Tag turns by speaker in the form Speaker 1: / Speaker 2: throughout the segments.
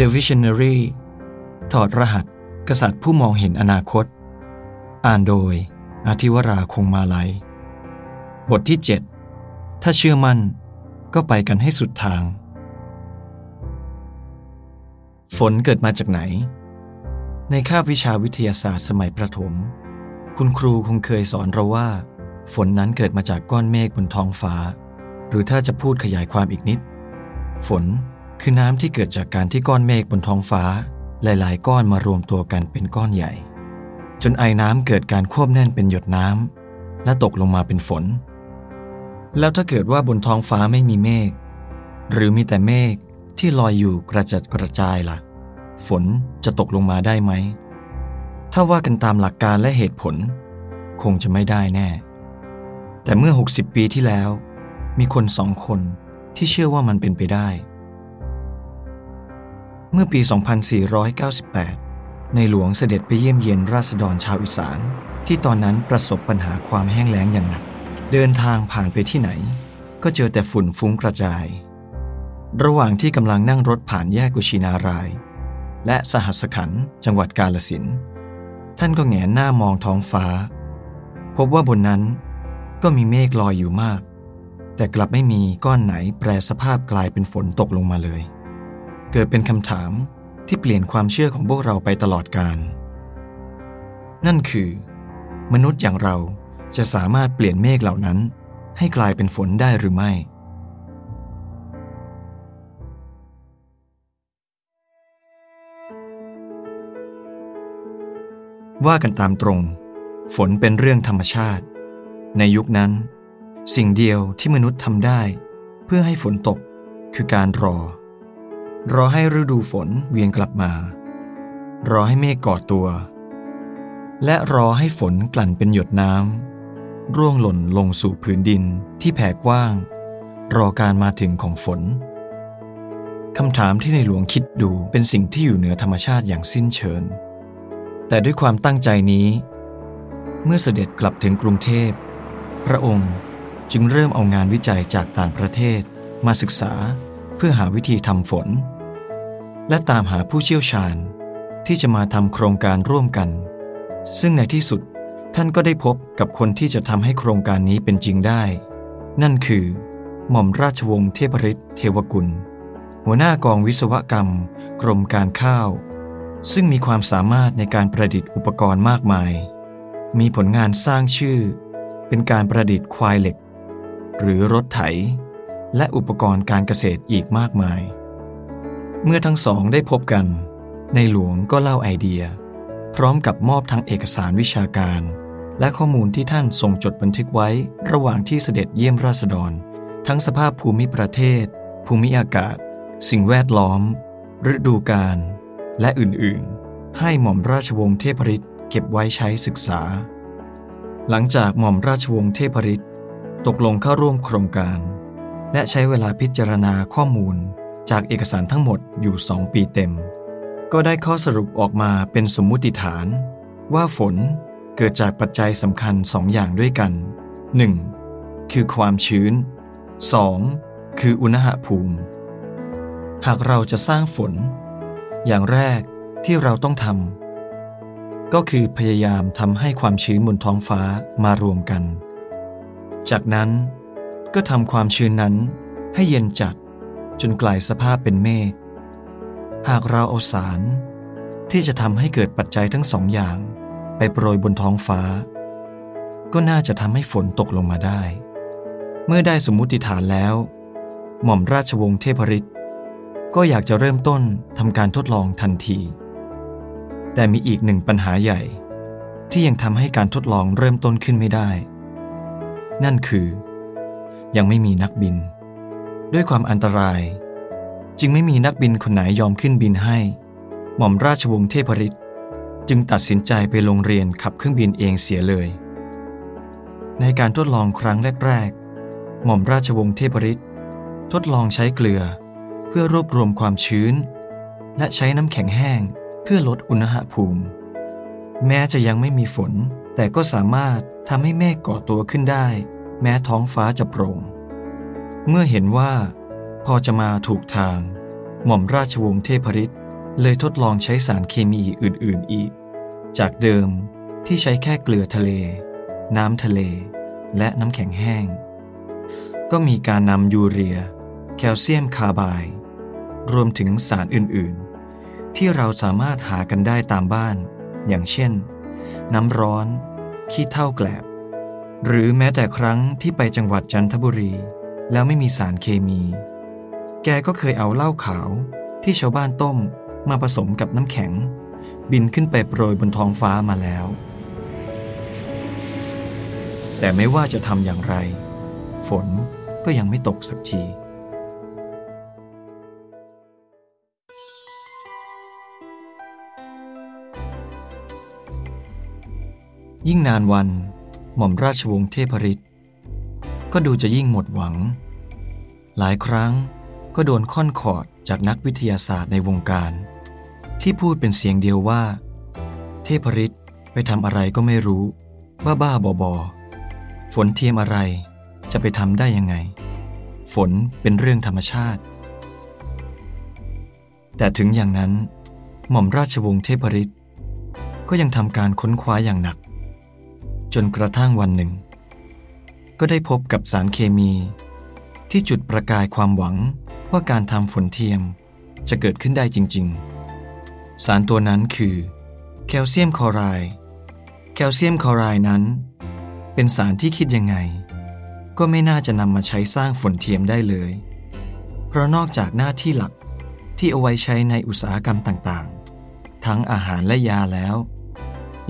Speaker 1: The Visionary ถอดรหัส กษัตริย์ผู้มองเห็นอนาคต อ่านโดยอาทิวราคงมาลัย บทที่ 7 ถ้าเชื่อมั่น ก็ไปกันให้สุดทาง ฝนเกิดมาจากไหน ในคาบวิชาวิทยาศาสตร์สมัยประถม คุณครูคงเคยสอนเราว่า ฝนนั้นเกิดมาจากก้อนเมฆบนท้องฟ้า หรือถ้าจะพูดขยายความอีกนิด ฝน คือน้ำที่เกิดจากการที่ก้อนเมฆบนท้องฟ้า หลาย ๆ ก้อนมารวมตัวกันเป็นก้อนใหญ่ จนไอ้น้ำเกิดการควบแน่นเป็นหยดน้ำและตกลงมาเป็นฝน แล้วถ้าเกิดว่าบนท้องฟ้าไม่มีเมฆหรือมีแต่เมฆที่ลอยอยู่กระจัดกระจายล่ะ ฝนจะตกลงมาได้ไหม ถ้าว่ากันตามหลักการและเหตุผล คงจะไม่ได้แน่ แต่เมื่อ 60 ปีที่แล้ว มีคนสองคนที่เชื่อว่ามันเป็นไปได้ เมื่อปี 2498 ในหลวงเสด็จไปเยี่ยมเยียนราษฎรชาวอีสาน ที่ตอนนั้นประสบปัญหาความแห้งแล้งอย่างหนัก เดินทางผ่านไปที่ไหน ก็เจอแต่ฝุ่นฟุ้งกระจาย ระหว่างที่กำลังนั่งรถผ่านแยกกุชินาราย และสหัสขันจังหวัดกาลสิน ท่านก็แงนหน้ามองท้องฟ้า พบว่าบนนั้นก็มีเมฆลอยอยู่มาก แต่กลับไม่มีก้อนไหนแปรสภาพกลายเป็นฝนตกลงมาเลย เกิดเป็นคำถามที่เปลี่ยนความเชื่อของพวกเราไปตลอดกาลนั่นคือ มนุษย์อย่างเราจะสามารถเปลี่ยนเมฆเหล่านั้น ให้กลายเป็นฝนได้หรือไม่ ว่ากันตามตรง ฝนเป็นเรื่องธรรมชาติ ในยุคนั้น สิ่งเดียวที่มนุษย์ทำได้ เพื่อให้ฝนตกคือการรอ รอให้ฤดูฝนเวียนกลับมา รอให้เมฆก่อตัว และรอให้ฝนกลั่นเป็นหยดน้ำร่วงหล่นลงสู่ผืนดินที่แผ่กว้าง รอการมาถึงของฝนคำถามที่ในหลวงคิดดูเป็นสิ่งที่อยู่เหนือธรรมชาติอย่างสิ้นเชิง แต่ด้วยความตั้งใจนี้ เมื่อเสด็จกลับถึงกรุงเทพ พระองค์จึงเริ่มเอางานวิจัยจากต่างประเทศมาศึกษาเพื่อหาวิธีทำฝน และตามหาผู้เชี่ยวชาญที่จะมาทำโครงการร่วมกัน ซึ่งในที่สุดท่านก็ได้พบกับคนที่จะทำให้โครงการนี้เป็นจริงได้ นั่นคือ หม่อมราชวงศ์เทพฤทธิ์เทวกุล หัวหน้ากองวิศวกรรม กรมการข้าว ซึ่งมีความสามารถในการประดิษฐ์อุปกรณ์มากมาย มีผลงานสร้างชื่อ เป็นการประดิษฐ์ควายเหล็ก หรือรถไถ และอุปกรณ์การเกษตรอีกมากมาย เมื่อทั้งสองได้พบกัน ในหลวงก็เล่าไอเดีย พร้อมกับมอบทั้งเอกสารวิชาการ และข้อมูลที่ท่านทรงจดบันทึกไว้ระหว่างที่เสด็จเยี่ยมราษฎร ทั้งสภาพภูมิประเทศ ภูมิอากาศ สิ่งแวดล้อม ฤดูกาลและอื่นๆ ให้หม่อมราชวงศ์เทพฤทธิ์เก็บไว้ใช้ศึกษา หลังจากหม่อมราชวงศ์เทพฤทธิ์ตกลงเข้าร่วมโครงการ และใช้เวลาพิจารณาข้อมูล จากเอกสารทั้งหมดอยู่สองปีเต็ม ก็ได้ข้อสรุปออกมาเป็นสมมุติฐาน ว่าฝนเกิดจากปัจจัยสำคัญสองอย่างด้วยกัน 1. คือความชื้น 2. คืออุณหภูมิ หากเราจะสร้างฝน อย่างแรกที่เราต้องทำก็คือพยายามทำให้ความชื้นบนท้องฟ้ามารวมกัน จากนั้นก็ทำความชื้นนั้นให้เย็นจัด จนกลายสภาพเป็นเมฆ หากเราเอาสารที่จะทำให้เกิดปัจจัยทั้งสองอย่าง ไปโปรยบนท้องฟ้า ก็น่าจะทำให้ฝนตกลงมาได้ เมื่อได้สมมุติฐานแล้ว หม่อมราชวงศ์เทพฤทธิ์ก็อยากจะเริ่มต้นทำการทดลองทันที แต่มีอีกหนึ่งปัญหาใหญ่ ที่ยังทำให้การทดลองเริ่มต้นขึ้นไม่ได้ นั่นคือ ยังไม่มีนักบิน ด้วยความอันตราย จึงไม่มีนักบินคนไหนยอมขึ้นบินให้ หม่อมราชวงศ์เทพฤทธิ์จึงตัดสินใจไปโรงเรียนขับเครื่องบินเองเสียเลย ในการทดลองครั้งแรก ๆ หม่อมราชวงศ์เทพฤทธิ์ทดลองใช้เกลือเพื่อรวบรวมความชื้น และใช้น้ำแข็งแห้งเพื่อลดอุณหภูมิ แม้จะยังไม่มีฝน แต่ก็สามารถทำให้เมฆก่อตัวขึ้นได้ แม้ท้องฟ้าจะโปร่ง เมื่อเห็นว่า พอจะมาถูกทาง หม่อมราชวงศ์เทพฤทธิ์เลยทดลองใช้สารเคมีอื่น ๆ อีก จากเดิมที่ใช้แค่เกลือทะเล น้ำทะเล และน้ำแข็งแห้ง ก็มีการนำยูเรีย แคลเซียมคาร์ไบด์รวมถึงสารอื่น ๆ ที่เราสามารถหากันได้ตามบ้าน อย่างเช่น น้ำร้อน ขี้เท่าแกลบ หรือแม้แต่ครั้งที่ไปจังหวัดจันทบุรี แล้วไม่มีสารเคมี แกก็เคยเอาเหล้าขาวที่ชาวบ้านต้มมาผสมกับน้ำแข็ง บินขึ้นไปโปรยบนท้องฟ้ามาแล้ว แต่ไม่ว่าจะทำอย่างไร ฝนก็ยังไม่ตกสักทียิ่งนานวันหม่อมราชวงศ์เทพฤทธิ ก็ดูจะยิ่งหมดหวัง หลายครั้งก็โดนค่อนขอดจากนักวิทยาศาสตร์ในวงการ ที่พูดเป็นเสียงเดียวว่า เทพฤทธิ์ไปทำอะไรก็ไม่รู้ บ้าบ้าบอบอฝนเทียมอะไรจะไปทำได้ยังไง ฝนเป็นเรื่องธรรมชาติ แต่ถึงอย่างนั้น หม่อมราชวงศ์เทพฤทธิ์ก็ยังทำการค้นคว้าอย่างหนัก จนกระทั่งวันหนึ่ง ก็ได้พบกับสารเคมี ที่จุดประกายความหวังว่าการทำฝนเทียมจะเกิดขึ้นได้จริง ๆ สารตัวนั้นคือแคลเซียมคลอไรด์แคลเซียมคลอไรด์นั้น เป็นสารที่คิดยังไง ก็ไม่น่าจะนำมาใช้สร้างฝนเทียมได้เลย เพราะนอกจากหน้าที่หลักที่เอาไว้ใช้ในอุตสาหกรรมต่างๆ ทั้งอาหารและยาแล้ว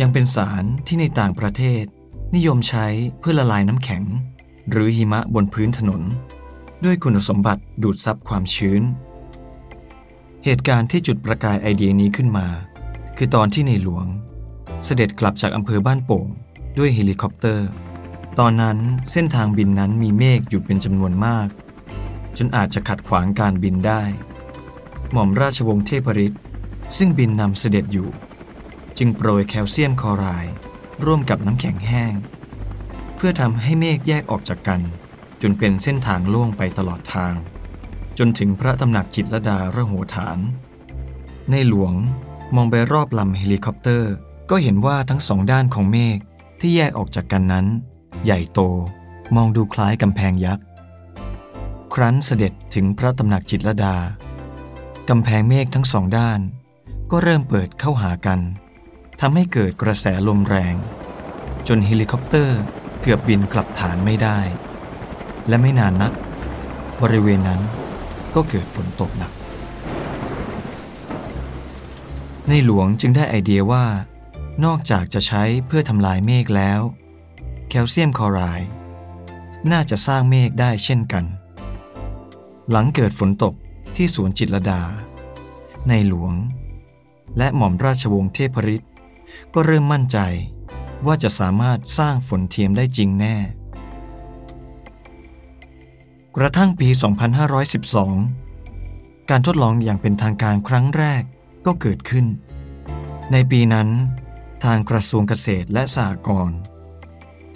Speaker 1: ยังเป็นสารที่ในต่างประเทศ นิยมใช้เพื่อละลายน้ำแข็ง หรือหิมะบนพื้นถนน ด้วยคุณสมบัติดูดซับความชื้น เหตุการณ์ที่จุดประกายไอเดียนี้ขึ้นมา คือตอนที่ในหลวง เสด็จกลับจากอำเภอบ้านโป่ง ด้วยเฮลิคอปเตอร์ ตอนนั้นเส้นทางบินนั้นมีเมฆอยู่เป็นจำนวนมาก จนอาจจะขัดขวางการบินได้ หม่อมราชวงศ์เทพฤทธิ์ซึ่งบินนำเสด็จอยู่ จึงโปรยแคลเซียมคลอไรด์ ร่วมกับน้ำแข็งแห้ง เพื่อทำให้เมฆแยกออกจากกัน จนเป็นเส้นทางโล่งไปตลอดทาง จนถึงพระตำหนักจิตรลดารโหฐาน ในหลวงมองไปรอบลำเฮลิคอปเตอร์ ก็เห็นว่าทั้งสองด้านของเมฆที่แยกออกจากกันนั้น ใหญ่โตมองดูคล้ายกำแพงยักษ์ ครั้นเสด็จถึงพระตำหนักจิตรลดากำแพงเมฆทั้งสองด้าน ก็เริ่มปิดเข้าหากัน ทำให้เกิดกระแสลมแรง จนเฮลิคอปเตอร์เกือบบินกลับฐานไม่ได้ และไม่นานนัก บริเวณนั้นก็เกิดฝนตกหนัก ในหลวงจึงได้ไอเดียว่า นอกจากจะใช้เพื่อทำลายเมฆแล้ว แคลเซียมคลอไรด์น่าจะสร้างเมฆได้เช่นกัน หลังเกิดฝนตกที่สวนจิตรดา ในหลวง และหม่อมราชวงศ์เทพฤทธิ์ ก็เริ่มมั่นใจ ว่าจะสามารถสร้างฝนเทียมได้จริงแน่ กระทั่งปี 2512 การทดลองอย่างเป็นทางการครั้งแรกก็เกิดขึ้น ในปีนั้น ทางกระทรวงเกษตรและสหกรณ์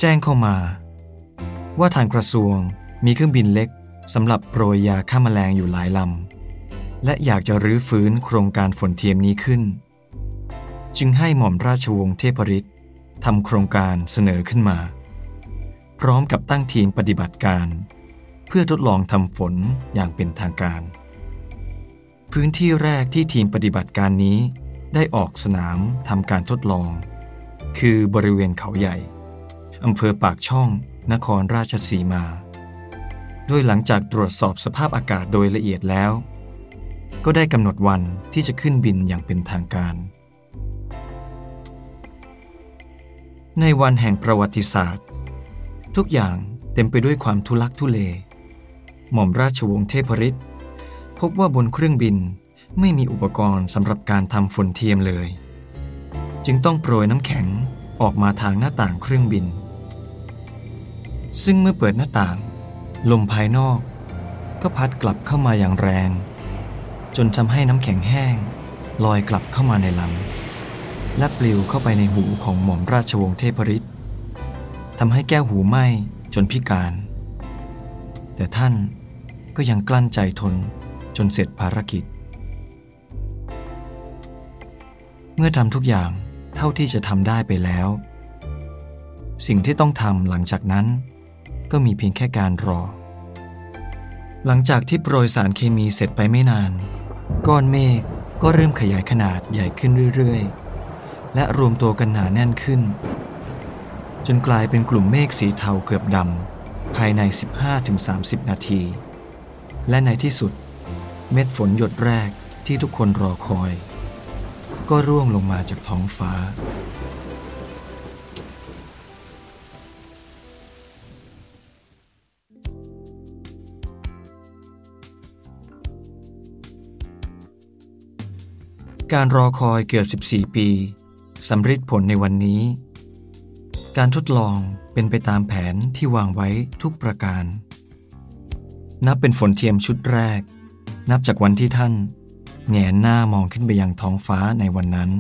Speaker 1: แจ้งเข้ามา ว่าทางกระทรวงมีเครื่องบินเล็กสำหรับโปรยยาฆ่าแมลงอยู่หลายลำและอยากจะรื้อฟื้นโครงการฝนเทียมนี้ขึ้น จึงให้หม่อมราชวงศ์เทพฤทธิ์ทำโครงการเสนอขึ้นมา พร้อมกับตั้งทีมปฏิบัติการ เพื่อทดลองทำฝนอย่างเป็นทางการ พื้นที่แรกที่ทีมปฏิบัติการนี้ได้ออกสนามทำการทดลอง คือบริเวณเขาใหญ่อำเภอปากช่อง นครราชสีมา โดยหลังจากตรวจสอบสภาพอากาศโดยละเอียดแล้ว ก็ได้กำหนดวันที่จะขึ้นบินอย่างเป็นทางการ ในวันแห่งประวัติศาสตร์ ทุกอย่างเต็มไปด้วยความทุลักทุเล หม่อมราชวงศ์เทพฤทธิ์พบว่าบนเครื่องบินไม่มีอุปกรณ์สำหรับการทำฝนเทียมเลย จึงต้องโปรยน้ำแข็งออกมาทางหน้าต่างเครื่องบิน ซึ่งเมื่อเปิดหน้าต่าง ลมภายนอก ก็พัดกลับเข้ามาอย่างแรง จนทำให้น้ำแข็งแห้ง ลอยกลับเข้ามาในลำ และปลิวเข้าไปในหูของหม่อมราชวงศ์เทพฤทธิ์ทำให้แก้วหูไหม้จนพิการ แต่ท่านก็ยังกลั้นใจทนจนเสร็จภารกิจ เมื่อทำทุกอย่างเท่าที่จะทำได้ไปแล้ว สิ่งที่ต้องทำหลังจากนั้น ก็มีเพียงแค่การรอ หลังจากที่โปรยสารเคมีเสร็จไปไม่นาน ก้อนเมฆก็เริ่มขยายขนาดใหญ่ขึ้นเรื่อยๆ และรวมตัวกันหนาแน่นขึ้น จนกลายเป็นกลุ่มเมฆสีเทาเกือบดำภายใน 15-30 นาที และในที่สุด เม็ดฝนหยดแรกที่ทุกคนรอคอย ก็ร่วงลงมาจากท้องฟ้าการรอคอยเกือบ 14 ปี สำเร็จผลในวันนี้ การทดลองเป็นไปตามแผนที่วางไว้ทุกประการ นับเป็นฝนเทียมชุดแรก นับจากวันที่ท่านแงนหน้ามองขึ้นไปยังท้องฟ้าในวันนั้น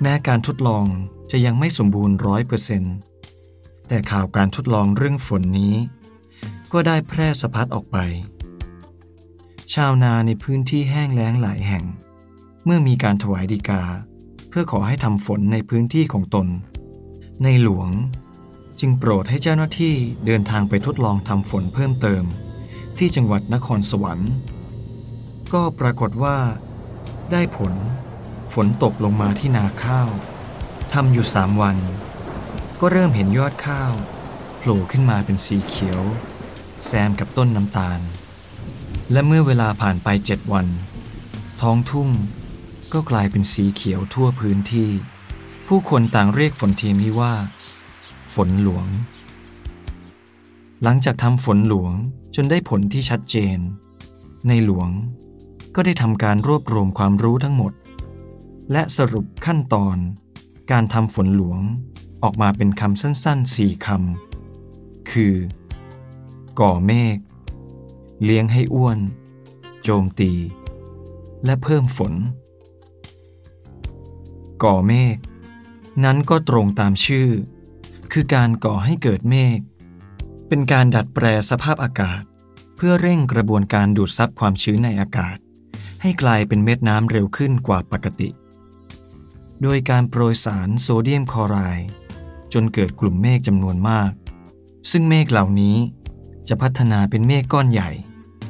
Speaker 1: แม้การทดลองจะยังไม่สมบูรณ์ร้อยเปอร์เซนต์แต่ข่าวการทดลองเรื่องฝนนี้ ก็ได้แพร่สะพัดออกไป ชาวนาในพื้นที่แห้งแล้งหลายแห่ง เมื่อมีการถวายดีกา พื่อขอให้ทำฝนในพื้นที่ของตน ในหลวงจึงโปรดให้เจ้าหน้าที่เดินทางไปทดลองทำฝนเพิ่มเติม ที่จังหวัดนครสวรรค์ ก็ปรากฏว่า ได้ผล ฝนตกลงมาที่นาข้าวทำอยู่สามวัน ก็เริ่มเห็นยอดข้าวโผล่ขึ้นมาเป็นสีเขียว แซมกับต้นน้ำตาล และเมื่อเวลาผ่านไปเจ็ดวัน ท้องทุ่ง ก็กลายเป็นสีเขียวทั่วพื้นที่ ผู้คนต่างเรียกฝนเทียมนี้ว่า ฝนหลวง หลังจากทำฝนหลวงจนได้ผลที่ชัดเจน ในหลวงก็ได้ทำการรวบรวมความรู้ทั้งหมด และสรุปขั้นตอน การทำฝนหลวงออกมาเป็นคำสั้นๆสี่คำ คือ ก่อเมฆ เลี้ยงให้อ้วน โจมตี และเพิ่มฝน ก่อเมฆนั้นก็ตรงตามชื่อ คือการก่อให้เกิดเมฆเป็นการดัดแปลสภาพอากาศ เพื่อเร่งกระบวนการดูดซับความชื้นในอากาศ ให้กลายเป็นเม็ดน้ำเร็วขึ้นกว่าปกติ โดยการโปรยสารโซเดียมคลอไรด์จนเกิดกลุ่มเมฆจำนวนมาก ซึ่งเมฆเหล่านี้จะพัฒนาเป็นเมฆก้อนใหญ่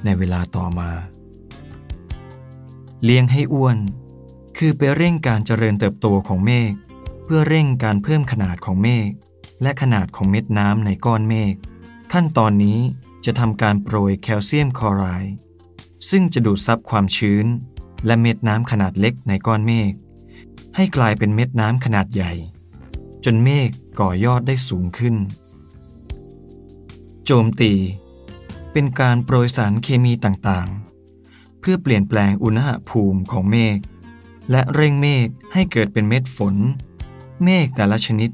Speaker 1: ในเวลาต่อมา เลี้ยงให้อ้วน คือไปเร่งการเจริญเติบโตของเมฆเพื่อเร่งการเพิ่มขนาดของเมฆและขนาดของเม็ดน้ำในก้อนเมฆขั้นตอนนี้จะทำการโปรยแคลเซียมคลอไรด์ซึ่งจะดูดซับความชื้น และเม็ดน้ำขนาดเล็กในก้อนเมฆให้กลายเป็นเม็ดน้ำขนาดใหญ่ จนเมฆก่อยอดได้สูงขึ้น โจมตี เป็นการโปรยสารเคมีต่างๆ เพื่อเปลี่ยนแปลงอุณหภูมิของเมฆ และเร่งเมฆให้เกิดเป็นเม็ดฝน เมฆแต่ละชนิด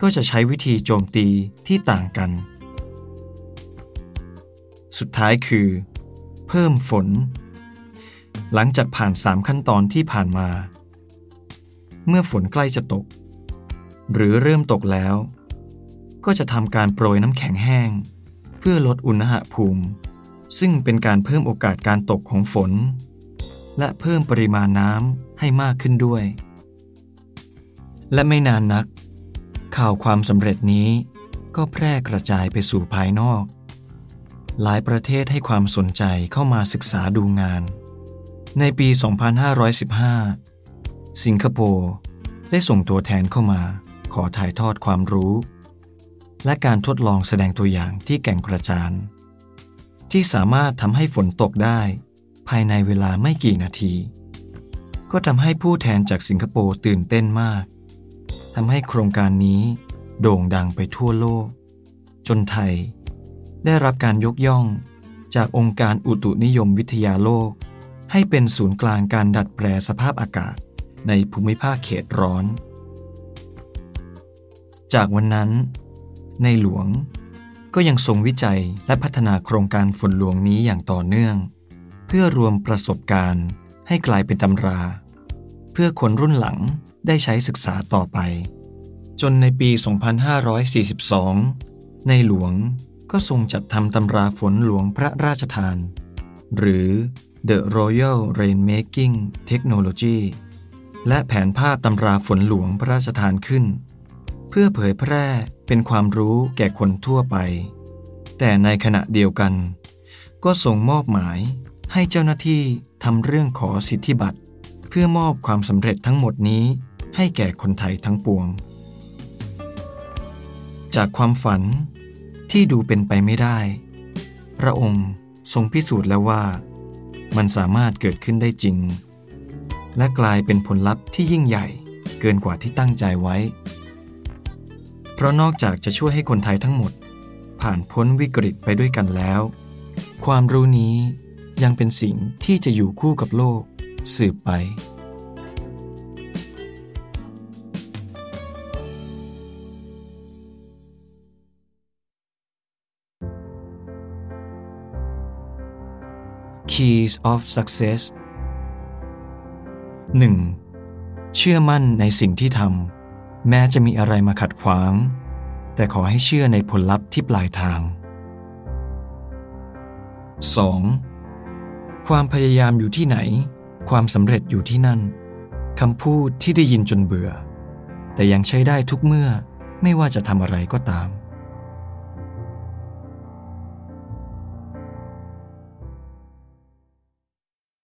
Speaker 1: ก็จะใช้วิธีโจมตีที่ต่างกัน สุดท้ายคือ เพิ่มฝน หลังจากผ่านสามขั้นตอนที่ผ่านมา เมื่อฝนใกล้จะตก หรือเริ่มตกแล้ว ก็จะทำการโปรยน้ำแข็งแห้ง เพื่อลดอุณหภูมิ ซึ่งเป็นการเพิ่มโอกาสการตกของฝน และเพิ่มปริมาณน้ำให้มากขึ้นด้วย และไม่นานนัก ข่าวความสำเร็จนี้ก็แพร่กระจายไปสู่ภายนอก หลายประเทศให้ความสนใจเข้ามาศึกษาดูงาน ในปี 2515 สิงคโปร์ได้ส่งตัวแทนเข้ามาขอถ่ายทอดความรู้ และการทดลองแสดงตัวอย่างที่แก่งกระจานที่สามารถทำให้ฝนตกได้ ภายในเวลาไม่กี่นาที ก็ทำให้ผู้แทนจากสิงคโปร์ตื่นเต้นมากทำให้โครงการนี้โด่งดังไปทั่วโลก จนไทย ได้รับการยกย่องจากองค์การอุตุนิยมวิทยาโลก ให้เป็นศูนย์กลางการดัดแปลสภาพอากาศในภูมิภาคเขตร้อน จากวันนั้น ในหลวงก็ยังทรงวิจัยและพัฒนาโครงการฝนหลวงนี้อย่างต่อเนื่อง เพื่อรวมประสบการณ์ ให้กลายเป็นตำรา เพื่อคนรุ่นหลังได้ใช้ศึกษาต่อไป จนในปี 2542 ในหลวงก็ทรงจัดทำตำราฝนหลวงพระราชทาน หรือ The Royal Rainmaking Technology และแผนภาพตำราฝนหลวงพระราชทานขึ้น เพื่อเผยแพร่เป็นความรู้แก่คนทั่วไป แต่ในขณะเดียวกัน ก็ส่งมอบหมาย ให้เจ้าหน้าที่ทำเรื่องขอสิทธิบัตร เพื่อมอบความสำเร็จทั้งหมดนี้ให้แก่คนไทยทั้งปวง จากความฝันที่ดูเป็นไปไม่ได้ พระองค์ทรงพิสูจน์แล้วว่า มันสามารถเกิดขึ้นได้จริง และกลายเป็นผลลัพธ์ที่ยิ่งใหญ่เกินกว่าที่ตั้งใจไว้ เพราะนอกจากจะช่วยให้คนไทยทั้งหมด ผ่านพ้นวิกฤตไปด้วยกันแล้ว ความรู้นี้ ยังเป็นสิ่งที่จะอยู่คู่กับโลก สืบไป Keys of Success 1. เชื่อมั่นในสิ่งที่ทำแม้จะมีอะไรมาขัดขวาง แต่ขอให้เชื่อในผลลัพธ์ที่ปลายทาง 2. ความพยายามอยู่ที่ไหน ความสำเร็จอยู่ที่นั่นคำพูดที่ได้ยินจนเบื่อ แต่ยังใช้ได้ทุกเมื่อไม่ว่าจะทำอะไรก็ตาม